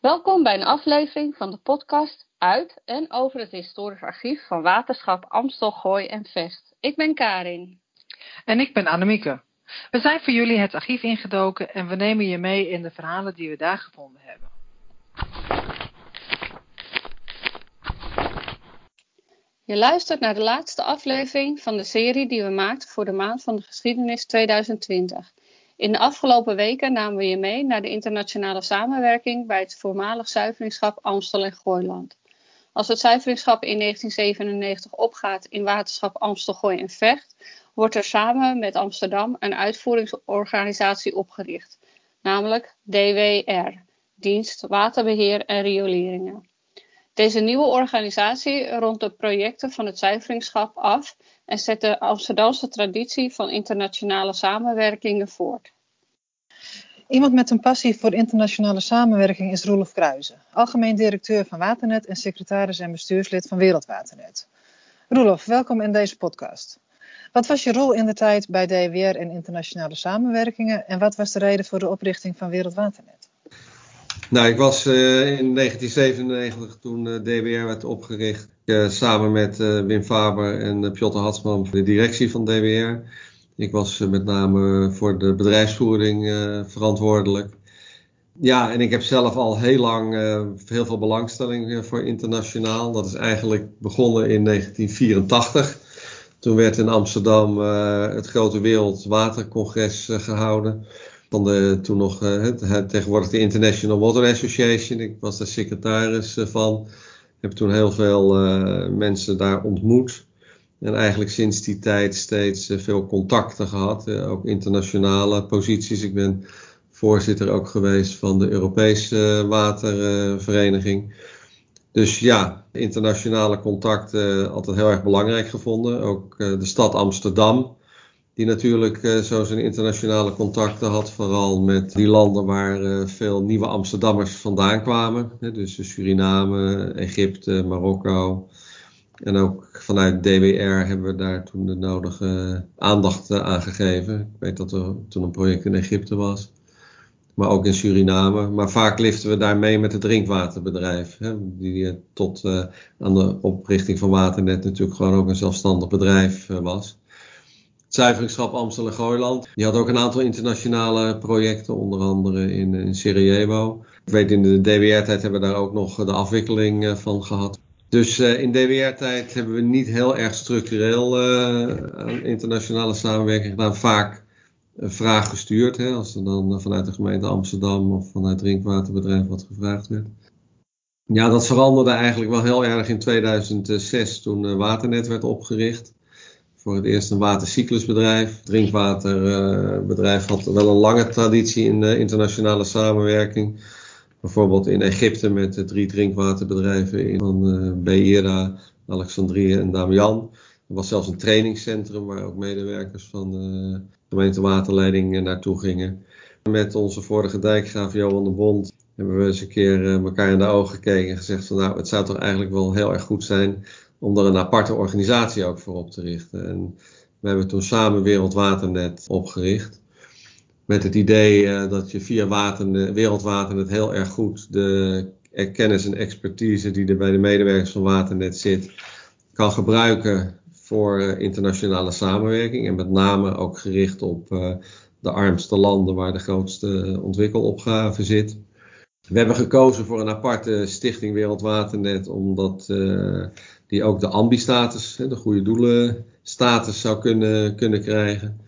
Welkom bij een aflevering van de podcast uit en over het historisch archief van Waterschap Amstel, Gooi en Vest. Ik ben Karin. En ik ben Annemieke. We zijn voor jullie het archief ingedoken en we nemen je mee in de verhalen die we daar gevonden hebben. Je luistert naar de laatste aflevering van de serie die we maakten voor de maand van de geschiedenis 2020. In de afgelopen weken namen we je mee naar de internationale samenwerking bij het voormalig zuiveringschap Amstel en Gooiland. Als het zuiveringschap in 1997 opgaat in waterschap Amstel, Gooi en Vecht, wordt er samen met Amsterdam een uitvoeringsorganisatie opgericht, namelijk DWR, Dienst Waterbeheer en Rioleringen. Deze nieuwe organisatie rondt de projecten van het zuiveringschap af en zet de Amsterdamse traditie van internationale samenwerkingen voort. Iemand met een passie voor internationale samenwerking is Roelof Kruijzen, algemeen directeur van Waternet en secretaris en bestuurslid van Wereldwaternet. Roelof, welkom in deze podcast. Wat was je rol in de tijd bij DWR en internationale samenwerkingen en wat was de reden voor de oprichting van Wereldwaternet? Nou, ik was uh, in 1997 toen uh, DWR werd opgericht, uh, samen met Wim Faber en Piotr Hatsman voor de directie van DWR. Ik was met name voor de bedrijfsvoering verantwoordelijk. Ja, en ik heb zelf al heel lang heel veel belangstelling voor internationaal. Dat is eigenlijk begonnen in 1984. Toen werd in Amsterdam het grote Wereldwatercongres gehouden van de toen nog uh, tegenwoordig de International Water Association. Ik was daar secretaris uh, van. Heb toen heel veel uh, mensen daar ontmoet. En eigenlijk sinds die tijd steeds veel contacten gehad. ook internationale posities. Ik ben voorzitter ook geweest van de Europese Watervereniging. Dus ja, internationale contacten altijd heel erg belangrijk gevonden. Ook de stad Amsterdam die natuurlijk uh, zo zijn internationale contacten had, vooral met die landen waar uh, veel nieuwe Amsterdammers vandaan kwamen. Dus Suriname, Egypte, Marokko. En ook vanuit DWR hebben we daar toen de nodige aandacht uh, aan gegeven. Ik weet dat er toen een project in Egypte was. Maar ook in Suriname. Maar vaak liften we daar mee met het drinkwaterbedrijf. Hè, die tot aan de oprichting van Waternet natuurlijk gewoon ook een zelfstandig bedrijf was zuiveringschap Amstel en Gooiland. Die had ook een aantal internationale projecten, onder andere in, in Sarajevo. Ik weet in de DWR-tijd hebben we daar ook nog de afwikkeling eh, van gehad. Dus uh, in DWR-tijd hebben we niet heel erg structureel uh, internationale samenwerking gedaan. Vaak een vraag gestuurd, hè, als er dan vanuit de gemeente Amsterdam of vanuit drinkwaterbedrijf wat gevraagd werd. Ja, dat veranderde eigenlijk wel heel erg in 2006 toen Waternet werd opgericht voor het eerst een watercyclusbedrijf. drinkwaterbedrijf had wel een lange traditie in internationale samenwerking. Bijvoorbeeld in Egypte met de drie drinkwaterbedrijven van uh, Beira, Alexandrië en Damian. Er was zelfs een trainingscentrum waar ook medewerkers van de gemeente waterleiding naartoe gingen. Met onze vorige dijkgraaf Johan de Bond hebben we eens een keer elkaar in de ogen gekeken en gezegd van nou, het zou toch eigenlijk wel heel erg goed zijn om er een aparte organisatie ook voor op te richten. En we hebben toen samen Wereldwaternet opgericht. Met het idee uh, dat je via Waternet, Wereldwaternet heel erg goed de kennis en expertise die er bij de medewerkers van Waternet zit, kan gebruiken voor uh, internationale samenwerking. En met name ook gericht op uh, de armste landen waar de grootste ontwikkelopgave zit. We hebben gekozen voor een aparte stichting Wereldwaternet, omdat die ook de ambi-status, de goede doelen-status zou kunnen, kunnen krijgen.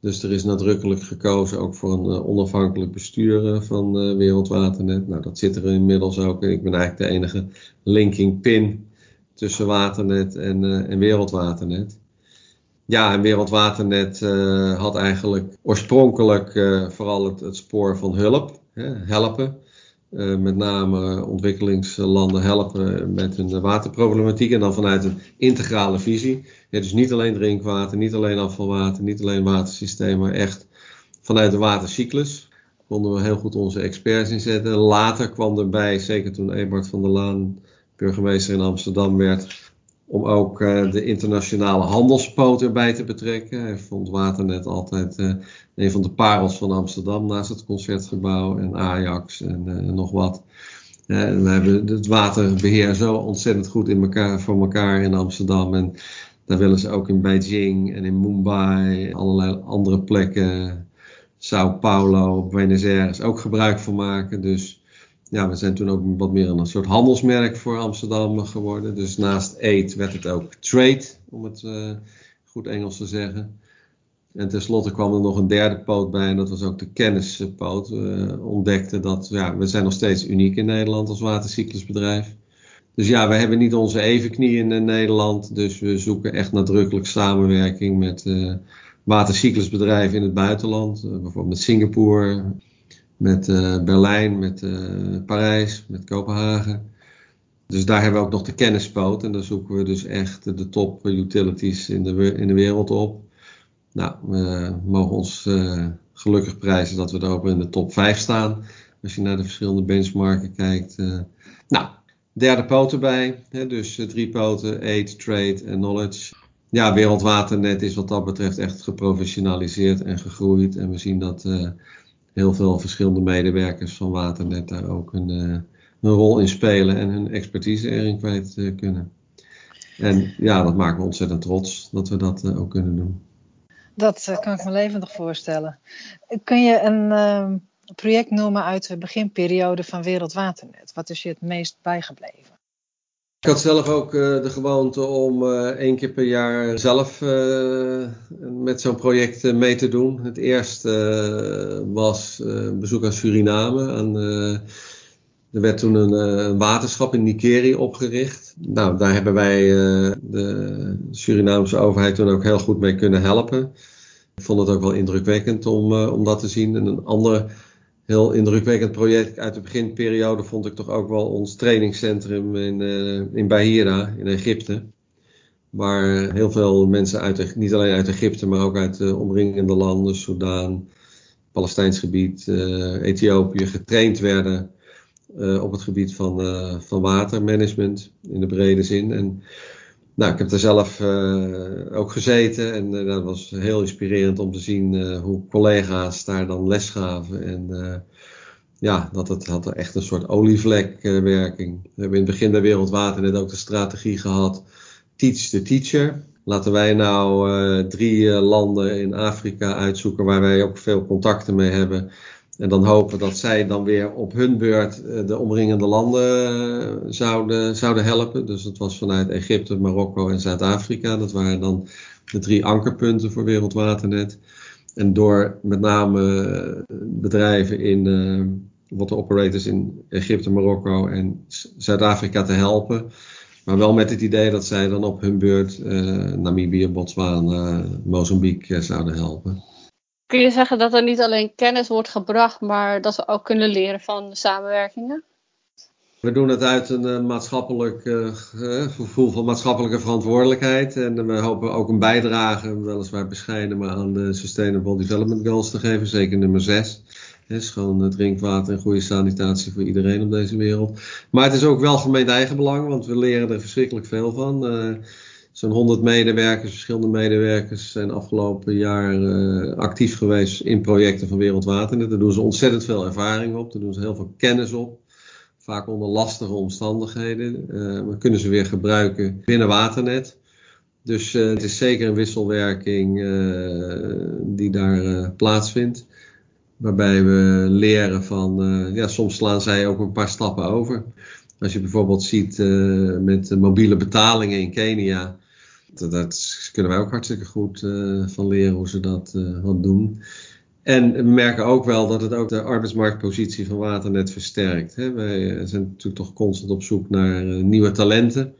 Dus er is nadrukkelijk gekozen ook voor een uh, onafhankelijk bestuur uh, van Wereldwaternet. Nou, dat zit er inmiddels ook. Ik ben eigenlijk de enige linking pin tussen Waternet en, en Wereldwaternet. Ja, en Wereldwaternet had eigenlijk oorspronkelijk vooral het, het, spoor van hulp, hè, helpen. Uh, met name ontwikkelingslanden helpen met hun waterproblematiek. En dan vanuit een integrale visie. Ja, dus niet alleen drinkwater, niet alleen afvalwater, niet alleen watersysteem, maar echt vanuit de watercyclus. Konden we heel goed onze experts inzetten. Later kwam erbij, zeker toen Ebert van der Laan burgemeester in Amsterdam werd, om ook uh, de internationale handelspoot erbij te betrekken. Hij vond Waternet altijd uh, een van de parels van Amsterdam naast het concertgebouw en Ajax en uh, nog wat. we hebben het waterbeheer zo ontzettend goed in elkaar, voor elkaar in Amsterdam. En daar willen ze ook in Beijing en in Mumbai, allerlei andere plekken, Sao Paulo, Buenos Aires ook gebruik van maken. Dus ja, we zijn toen ook wat meer een soort handelsmerk voor Amsterdam geworden. Dus naast aid werd het ook trade, om het uh, goed Engels te zeggen. En tenslotte kwam er nog een derde poot bij en dat was ook de kennispoot. We ontdekten dat ja, we zijn nog steeds uniek in Nederland als watercyclusbedrijf. Dus ja, we hebben niet onze evenknie in Nederland. Dus we zoeken echt nadrukkelijk samenwerking met uh, watercyclusbedrijven in het buitenland. Uh, bijvoorbeeld met Singapore, met uh, Berlijn, met Parijs, met Kopenhagen. Dus daar hebben we ook nog de kennispoot. En daar zoeken we dus echt de top utilities in de, in de wereld op. Nou, we mogen ons uh, gelukkig prijzen dat we er ook in de top 5 staan. Als je naar de verschillende benchmarken kijkt. Nou, derde poot erbij. Hè, dus drie poten, aid, trade en knowledge. Ja, Wereldwaternet is wat dat betreft echt geprofessionaliseerd en gegroeid. En we zien dat heel veel verschillende medewerkers van Waternet daar ook een, een rol in spelen en hun expertise erin kwijt kunnen. En ja, dat maakt me ontzettend trots dat we dat ook kunnen doen. Dat kan ik me levendig voorstellen. Kun je een uh, project noemen uit de beginperiode van Wereldwaternet? Wat is je het meest bijgebleven? Had zelf ook uh, de gewoonte om uh, één keer per jaar zelf met zo'n project mee te doen. Het eerste was bezoek aan Suriname. Aan, er werd toen een, een, waterschap in Nikeri opgericht. Nou, daar hebben wij de Surinaamse overheid toen ook heel goed mee kunnen helpen. Ik vond het ook wel indrukwekkend om, om dat te zien. En een ander heel indrukwekkend project uit de beginperiode vond ik toch ook wel ons trainingscentrum in, uh, in Bahira in Egypte. Waar heel veel mensen uit, niet alleen uit Egypte, maar ook uit de omringende landen, Soudaan, Palestijns gebied, uh, Ethiopië, getraind werden op het gebied van, van watermanagement in de brede zin. En nou, ik heb er zelf uh, ook gezeten en uh, dat was heel inspirerend om te zien uh, hoe collega's daar dan les gaven. En ja, dat het had echt een soort olievlekwerking. We hebben in het begin bij Wereldwater net ook de strategie gehad, teach the teacher. Laten wij nou drie landen in Afrika uitzoeken waar wij ook veel contacten mee hebben. En dan hopen dat zij dan weer op hun beurt eh, de omringende landen eh, zouden, zouden helpen. Dus dat was vanuit Egypte, Marokko en Zuid-Afrika. Dat waren dan de drie ankerpunten voor Wereldwaternet. En door met name eh, bedrijven in uh, water operators in Egypte, Marokko en Zuid-Afrika te helpen. Maar wel met het idee dat zij dan op hun beurt uh, Namibië, Botswana, Mozambique zouden helpen. Kun je zeggen dat er niet alleen kennis wordt gebracht, maar dat we ook kunnen leren van samenwerkingen? We doen het uit een uh, maatschappelijk uh, gevoel van maatschappelijke verantwoordelijkheid. En we hopen ook een bijdrage, weliswaar bescheiden, maar aan de Sustainable Development Goals te geven. Zeker nummer 6. schoon drinkwater en goede sanitatie voor iedereen op deze wereld. Maar het is ook wel gemeente eigenbelang, want we leren er verschrikkelijk veel van. Zo'n 100 medewerkers, verschillende medewerkers, zijn afgelopen jaar uh, actief geweest in projecten van Wereldwaternet. Daar doen ze ontzettend veel ervaring op, daar doen ze heel veel kennis op. Vaak onder lastige omstandigheden. Uh, maar kunnen ze weer gebruiken binnen Waternet. Dus uh, het is zeker een wisselwerking die daar plaatsvindt. Waarbij we leren van, ja, soms slaan zij ook een paar stappen over. Als je bijvoorbeeld ziet met mobiele betalingen in Kenia dat kunnen wij ook hartstikke goed uh, van leren hoe ze dat uh, wat doen. En we merken ook wel dat het ook de arbeidsmarktpositie van Waternet versterkt. Hè. Wij eh, zijn natuurlijk toch constant op zoek naar nieuwe talenten.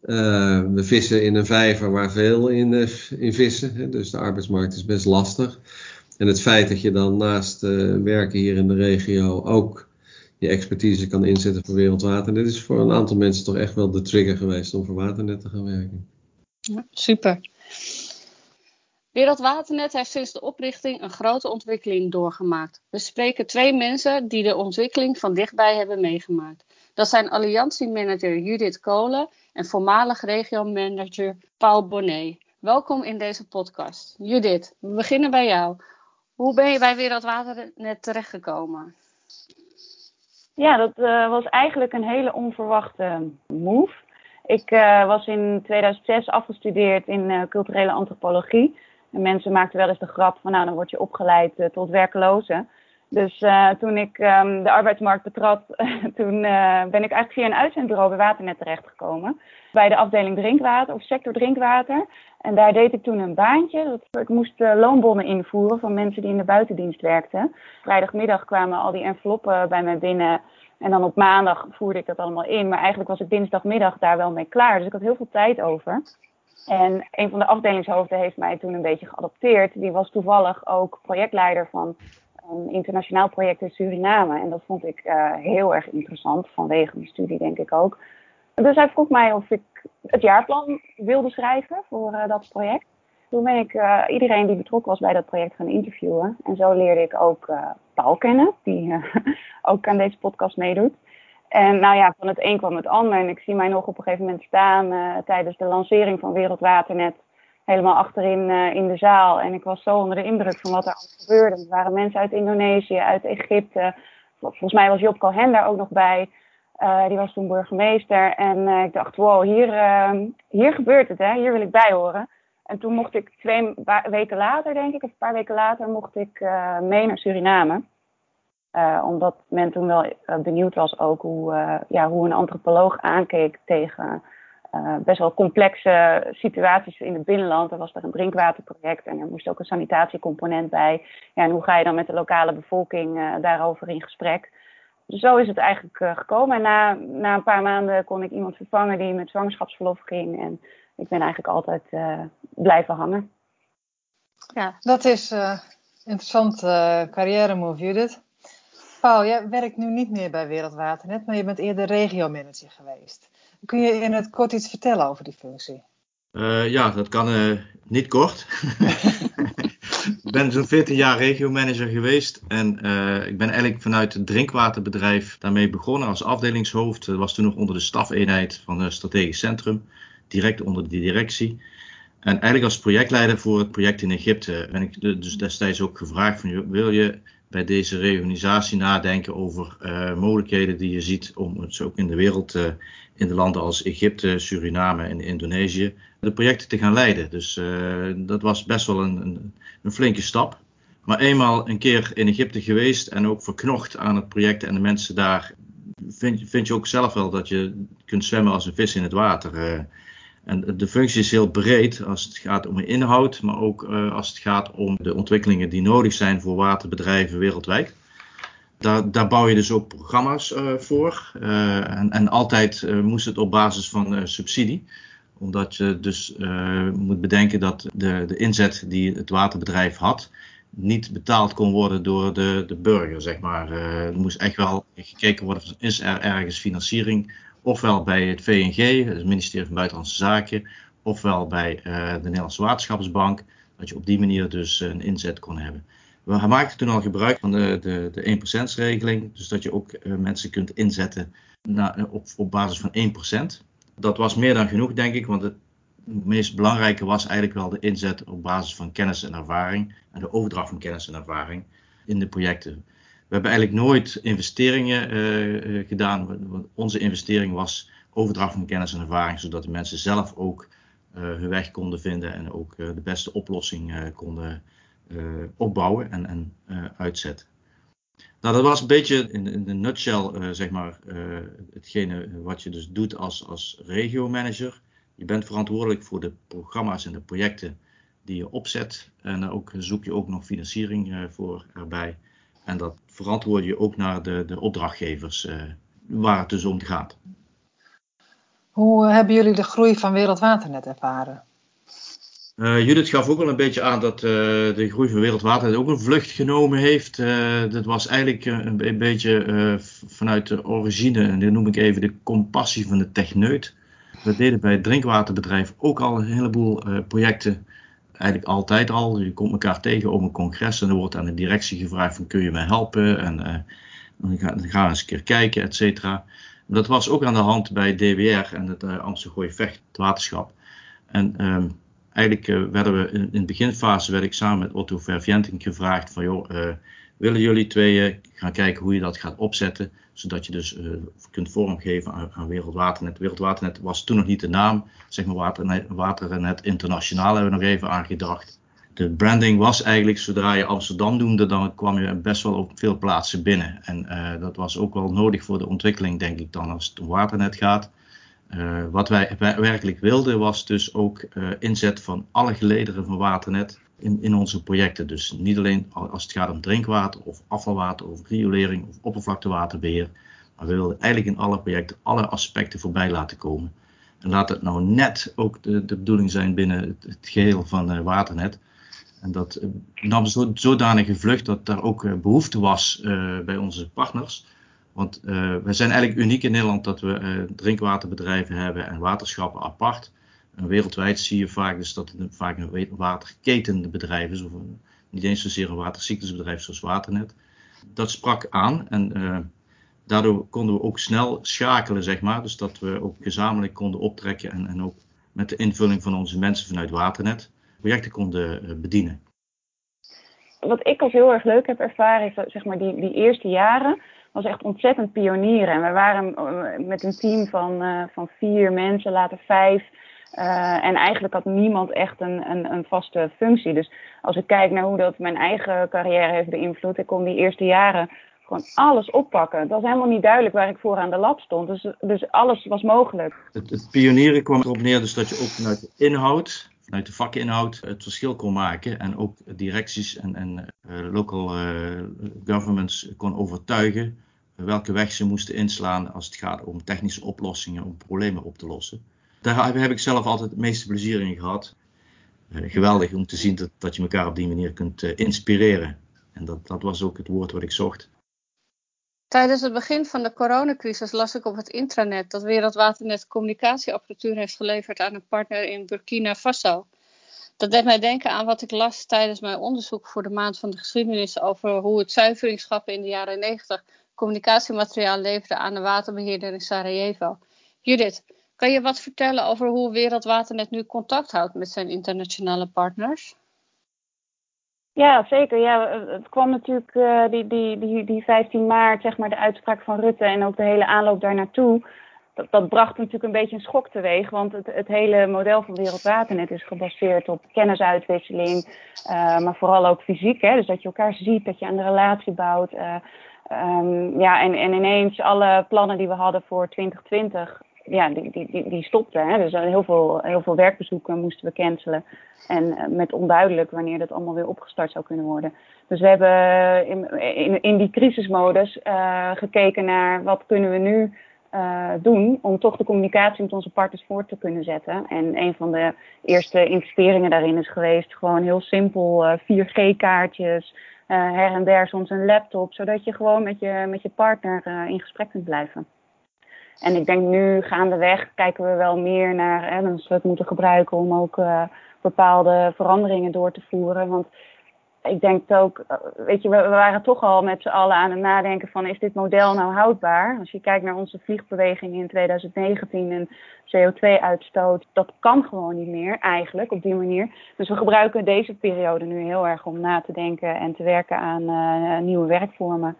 we vissen in een vijver waar veel in, in vissen. Hè. Dus de arbeidsmarkt is best lastig. En het feit dat je dan naast werken hier in de regio ook je expertise kan inzetten voor Wereldwaternet, is voor een aantal mensen toch echt wel de trigger geweest om voor Waternet te gaan werken. Ja, super. Wereldwaternet heeft sinds de oprichting een grote ontwikkeling doorgemaakt. We spreken twee mensen die de ontwikkeling van dichtbij hebben meegemaakt. Dat zijn alliantiemanager Judith Kolen en voormalig regiomanager Paul Bonnet. Welkom in deze podcast. Judith, we beginnen bij jou. Hoe ben je bij Wereldwaternet terechtgekomen? Ja, dat was eigenlijk een hele onverwachte move. Ik was in 2006 afgestudeerd in culturele antropologie. En mensen maakten wel eens de grap van, nou, dan word je opgeleid tot werkloze. Dus toen ik um, de arbeidsmarkt betrad, toen ben ik eigenlijk via een uitzendbureau bij Waternet terechtgekomen. Bij de afdeling drinkwater of sector drinkwater. En daar deed ik toen een baantje. Ik moest loonbonnen invoeren van mensen die in de buitendienst werkten. Vrijdagmiddag kwamen al die enveloppen bij mij binnen. En dan op maandag voerde ik dat allemaal in. Maar eigenlijk was ik dinsdagmiddag daar wel mee klaar. Dus ik had heel veel tijd over. En een van de afdelingshoofden heeft mij toen een beetje geadopteerd. Die was toevallig ook projectleider van een internationaal project in Suriname. En dat vond ik uh, heel erg interessant, vanwege mijn studie denk ik ook. Dus hij vroeg mij of ik het jaarplan wilde schrijven voor uh, dat project. Toen ben ik uh, iedereen die betrokken was bij dat project gaan interviewen. En zo leerde ik ook Paul kennen, die ook aan deze podcast meedoet. En nou ja, van het een kwam het ander. En ik zie mij nog op een gegeven moment staan tijdens de lancering van Wereldwaternet helemaal achterin uh, in de zaal. En ik was zo onder de indruk van wat er allemaal gebeurde. Er waren mensen uit Indonesië, uit Egypte. Volgens mij was Job Cohen daar ook nog bij. Die was toen burgemeester. En ik dacht, wow, hier, hier gebeurt het, hè? hier wil ik bij horen. En toen mocht ik twee weken later, denk ik, of een paar weken later, mocht ik mee naar Suriname. omdat men toen wel benieuwd was ook hoe, ja, hoe een antropoloog aankeek tegen best wel complexe situaties in het binnenland. Er was er een drinkwaterproject en er moest ook een sanitatiecomponent bij. Ja, en hoe ga je dan met de lokale bevolking daarover in gesprek? Dus zo is het eigenlijk gekomen. En na, na een paar maanden kon ik iemand vervangen die met zwangerschapsverlof ging. En ik ben eigenlijk altijd blijven hangen. Ja, dat is een interessante carrière move, Judith. Paul, jij werkt nu niet meer bij Wereldwaternet, maar je bent eerder regiomanager geweest. Kun je in het kort iets vertellen over die functie? Uh, ja, dat kan uh, niet kort. ik ben zo'n 14 jaar regiomanager geweest en uh, ik ben eigenlijk vanuit het drinkwaterbedrijf daarmee begonnen als afdelingshoofd. Dat was toen nog onder de stafeenheid van het strategisch centrum, direct onder de directie. En eigenlijk als projectleider voor het project in Egypte ben ik dus destijds ook gevraagd van wil je bij deze reorganisatie nadenken over uh, mogelijkheden die je ziet om het ook in de wereld, uh, in de landen als Egypte, Suriname en Indonesië, de projecten te gaan leiden. Dus uh, dat was best wel een, een, een, flinke stap. Maar eenmaal een keer in Egypte geweest en ook verknocht aan het project en de mensen daar, vind, vind je ook zelf wel dat je kunt zwemmen als een vis in het water. En de functie is heel breed als het gaat om inhoud, maar ook uh, als het gaat om de ontwikkelingen die nodig zijn voor waterbedrijven wereldwijd. Daar, daar bouw je dus ook programma's uh, voor. Uh, en, en, altijd moest het op basis van subsidie. Omdat je dus moet bedenken dat de, de inzet die het waterbedrijf had, niet betaald kon worden door de, de burger, zeg maar. er moest echt wel gekeken worden, is er ergens financiering ofwel bij het VNG, het ministerie van Buitenlandse Zaken, ofwel bij uh, de Nederlandse Waterschapsbank, dat je op die manier dus een inzet kon hebben. We maakten toen al gebruik van de, de, de 1%-regeling, dus dat je ook uh, mensen kunt inzetten op, op basis van 1%. Dat was meer dan genoeg, denk ik, want het meest belangrijke was eigenlijk wel de inzet op basis van kennis en ervaring en de overdracht van kennis en ervaring in de projecten. We hebben eigenlijk nooit investeringen uh, gedaan. Onze investering was overdracht van kennis en ervaring, zodat de mensen zelf ook uh, hun weg konden vinden en ook de beste oplossing konden opbouwen en, en uitzetten. Nou, dat was een beetje in, in de nutshell, zeg maar, hetgene wat je dus doet als, als regio-manager. Je bent verantwoordelijk voor de programma's en de projecten die je opzet. En ook zoek je ook nog financiering voor erbij. En dat verantwoord je ook naar de, de opdrachtgevers uh, waar het dus om gaat. Hoe eh, hebben jullie de groei van Wereldwaternet ervaren? Uh, Judith gaf ook wel een beetje aan dat uh, de groei van Wereldwaternet ook een vlucht genomen heeft. Uh, dat was eigenlijk een, een beetje vanuit de origine, en dit noem ik even de compassie van de techneut. We deden bij het drinkwaterbedrijf ook al een heleboel projecten eigenlijk altijd al. Je komt elkaar tegen op een congres en er wordt aan de directie gevraagd van kun je mij helpen en dan, dan gaan we eens een keer kijken, et cetera. Dat was ook aan de hand bij DWR en het uh, Amsterdam Vecht, het waterschap. En um, eigenlijk uh, werden we in, in de beginfase werd samen met Otto Vervienting gevraagd van joh, willen jullie tweeën gaan kijken hoe je dat gaat opzetten, zodat je dus uh, kunt vormgeven aan, Wereldwaternet. Wereldwaternet was toen nog niet de naam, zeg maar Waternet, Internationaal hebben we nog even aangedacht. De branding was eigenlijk, zodra je Amsterdam noemde, dan kwam je best wel op veel plaatsen binnen. En uh, dat was ook wel nodig voor de ontwikkeling, denk ik dan, als het om Waternet gaat. Uh, wat wij werkelijk wilden was dus ook inzet van alle gelederen van Waternet in, in onze projecten. Dus niet alleen als het gaat om drinkwater of afvalwater of riolering of oppervlaktewaterbeheer. Maar we wilden eigenlijk in alle projecten alle aspecten voorbij laten komen. En laat het nou net ook de, de bedoeling zijn binnen het, geheel van uh, Waternet. En dat nam zo, zodanige vlucht dat daar ook behoefte was bij onze partners want we zijn eigenlijk uniek in Nederland dat we drinkwaterbedrijven hebben en waterschappen apart. En wereldwijd zie je vaak dus dat het vaak een waterketende bedrijf is, of niet eens zozeer een watercyclusbedrijf zoals Waternet. Dat sprak aan en uh, daardoor konden we ook snel schakelen, zeg maar. Dus dat we ook gezamenlijk konden optrekken en, en ook met de invulling van onze mensen vanuit Waternet projecten konden bedienen. Wat ik als heel erg leuk heb ervaren, is zeg maar die, die eerste jaren was echt ontzettend pionieren. En we waren eh, met een team van, van vier mensen, later vijf. Uh, en eigenlijk had niemand echt een, een, een, vaste functie. Dus als ik kijk naar hoe dat mijn eigen carrière heeft beïnvloed, ik kon die eerste jaren gewoon alles oppakken. Het was helemaal niet duidelijk waar ik voor aan de lat stond. Dus, dus alles was mogelijk. Het, het pionieren kwam erop neer dus dat je ook vanuit de inhoud vanuit de vakinhoud het verschil kon maken en ook directies en, en uh, local uh, governments kon overtuigen welke weg ze moesten inslaan als het gaat om technische oplossingen, om problemen op te lossen. Daar heb ik zelf altijd het meeste plezier in gehad. Uh, geweldig om te zien dat, dat je elkaar op die manier kunt uh, inspireren. En dat, dat was ook het woord wat ik zocht. Tijdens het begin van de coronacrisis las ik op het intranet dat Wereldwaternet communicatieapparatuur heeft geleverd aan een partner in Burkina Faso. Dat deed mij denken aan wat ik las tijdens mijn onderzoek voor de maand van de geschiedenis over hoe het zuiveringsschappen in de jaren 90 communicatiemateriaal leverde aan de waterbeheerder in Sarajevo. Judith, kan je wat vertellen over hoe Wereldwaternet nu contact houdt met zijn internationale partners? Ja, zeker. Ja, het kwam natuurlijk uh, die, die, die, die 15 maart, zeg maar, de uitspraak van Rutte en ook de hele aanloop daar naartoe. Dat, dat bracht natuurlijk een beetje een schok teweeg, want het, het hele model van Wereldwaternet is gebaseerd op kennisuitwisseling, uh, maar vooral ook fysiek. Hè? Dus dat je elkaar ziet, dat je aan de relatie bouwt. Uh, um, ja, en, en ineens alle plannen die we hadden voor 2020, ja, die, die, die, stopten. Hè? Dus heel veel, heel veel werkbezoeken moesten we cancelen. En met onduidelijk wanneer dat allemaal weer opgestart zou kunnen worden. Dus we hebben in, in, in die crisismodus gekeken naar wat kunnen we nu uh, doen om toch de communicatie met onze partners voort te kunnen zetten. En een van de eerste investeringen daarin is geweest gewoon heel simpel uh, 4G-kaartjes, uh, her en der soms een laptop, zodat je gewoon met je, met je partner in gesprek kunt blijven. En ik denk nu gaandeweg kijken we wel meer naar, hè, dat we het moeten gebruiken om ook uh, bepaalde veranderingen door te voeren. Want ik denk ook, weet je, we, waren toch al met z'n allen aan het nadenken van is dit model nou houdbaar? Als je kijkt naar onze vliegbeweging in 2019 en CO2-uitstoot, dat kan gewoon niet meer eigenlijk op die manier. Dus we gebruiken deze periode nu heel erg om na te denken en te werken aan uh, nieuwe werkvormen.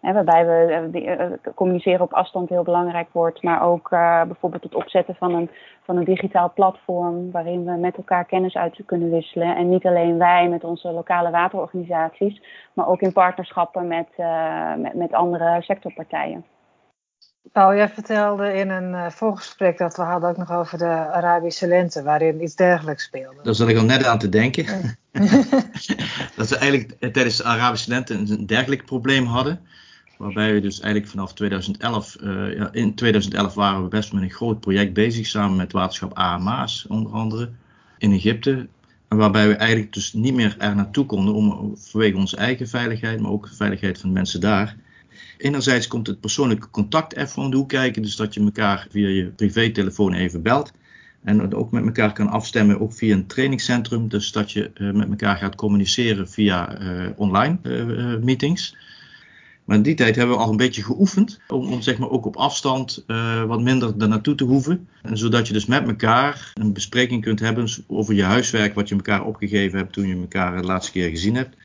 Hè, waarbij we uh, communiceren op afstand heel belangrijk wordt, maar ook uh, bijvoorbeeld het opzetten van een, van een digitaal platform waarin we met elkaar kennis uit kunnen wisselen. En niet alleen wij met onze lokale waterorganisaties, maar ook in partnerschappen met, uh, met, met andere sectorpartijen. Paul, jij vertelde in een voorgesprek dat we hadden ook nog over de Arabische lente, waarin iets dergelijks speelde. Daar zat ik al net aan te denken. Ja. dat we eigenlijk tijdens de Arabische lente een dergelijk probleem hadden. Waarbij we dus eigenlijk vanaf 2011, uh, ja, in 2011 waren we best met een groot project bezig, samen met waterschap AMA's onder andere, in Egypte. En waarbij we eigenlijk dus niet meer er naartoe konden om, vanwege onze eigen veiligheid, maar ook de veiligheid van de mensen daar. Enerzijds komt het persoonlijke contact even om de hoek kijken, dus dat je elkaar via je privételefoon even belt. En ook met elkaar kan afstemmen, ook via een trainingscentrum. Dus dat je uh, met elkaar gaat communiceren via uh, online meetings. Maar in die tijd hebben we al een beetje geoefend om, om zeg maar ook op afstand uh, wat minder daar naartoe te hoeven. En zodat je dus met elkaar een bespreking kunt hebben over je huiswerk wat je elkaar opgegeven hebt toen je elkaar de laatste keer gezien hebt.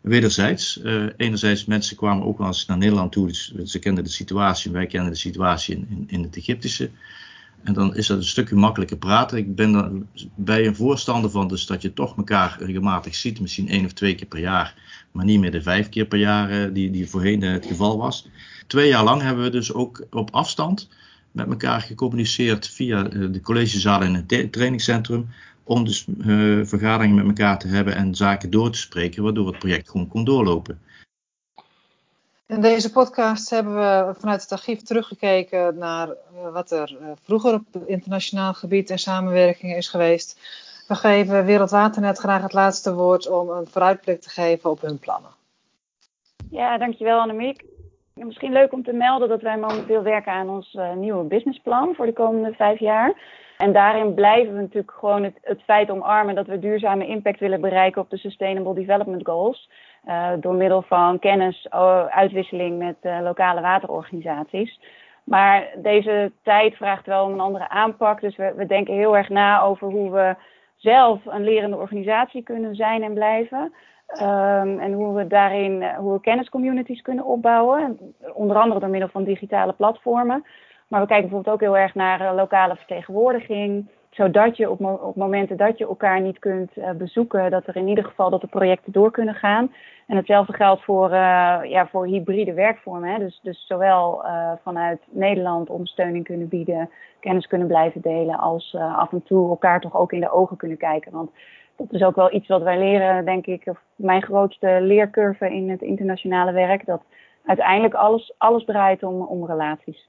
wederzijds. Uh, enerzijds, mensen kwamen ook wel eens naar Nederland toe. Dus ze kenden de situatie, wij kenden de situatie in, in, in het Egyptische. En dan is dat een stukje makkelijker praten. Ik ben er bij een voorstander van, dus dat je toch elkaar regelmatig ziet, misschien één of twee keer per jaar, maar niet meer de vijf keer per jaar uh, die, die voorheen het geval was. Twee jaar lang hebben we dus ook op afstand met elkaar gecommuniceerd via de collegezaal in het trainingscentrum om dus uh, vergaderingen met elkaar te hebben en zaken door te spreken, waardoor het project gewoon kon doorlopen. In deze podcast hebben we vanuit het archief teruggekeken naar uh, wat er uh, vroeger op internationaal gebied in samenwerking is geweest. We geven Wereldwaternet graag het laatste woord om een vooruitblik te geven op hun plannen. Ja, dankjewel Annemiek. Misschien leuk om te melden dat wij momenteel werken aan ons nieuwe businessplan voor de komende vijf jaar. En daarin blijven we natuurlijk gewoon het, het, feit omarmen dat we duurzame impact willen bereiken op de Sustainable Development Goals. Uh, door middel van kennis, uitwisseling met uh, lokale waterorganisaties. Maar deze tijd vraagt wel een andere aanpak. Dus we, we, denken heel erg na over hoe we zelf een lerende organisatie kunnen zijn en blijven. Um, en hoe we daarin hoe we kenniscommunities kunnen opbouwen. Onder andere door middel van digitale platformen. Maar we kijken bijvoorbeeld ook heel erg naar lokale vertegenwoordiging. Zodat je op, op, momenten dat je elkaar niet kunt uh, bezoeken, dat er in ieder geval dat de projecten door kunnen gaan. En hetzelfde geldt voor, uh, ja, voor hybride werkvormen. Hè. Dus, dus zowel vanuit Nederland ondersteuning kunnen bieden, kennis kunnen blijven delen, als af en toe elkaar toch ook in de ogen kunnen kijken. Want dat is ook wel iets wat wij leren, denk ik, mijn grootste leercurve in het internationale werk. Dat uiteindelijk alles, alles draait om, om relaties.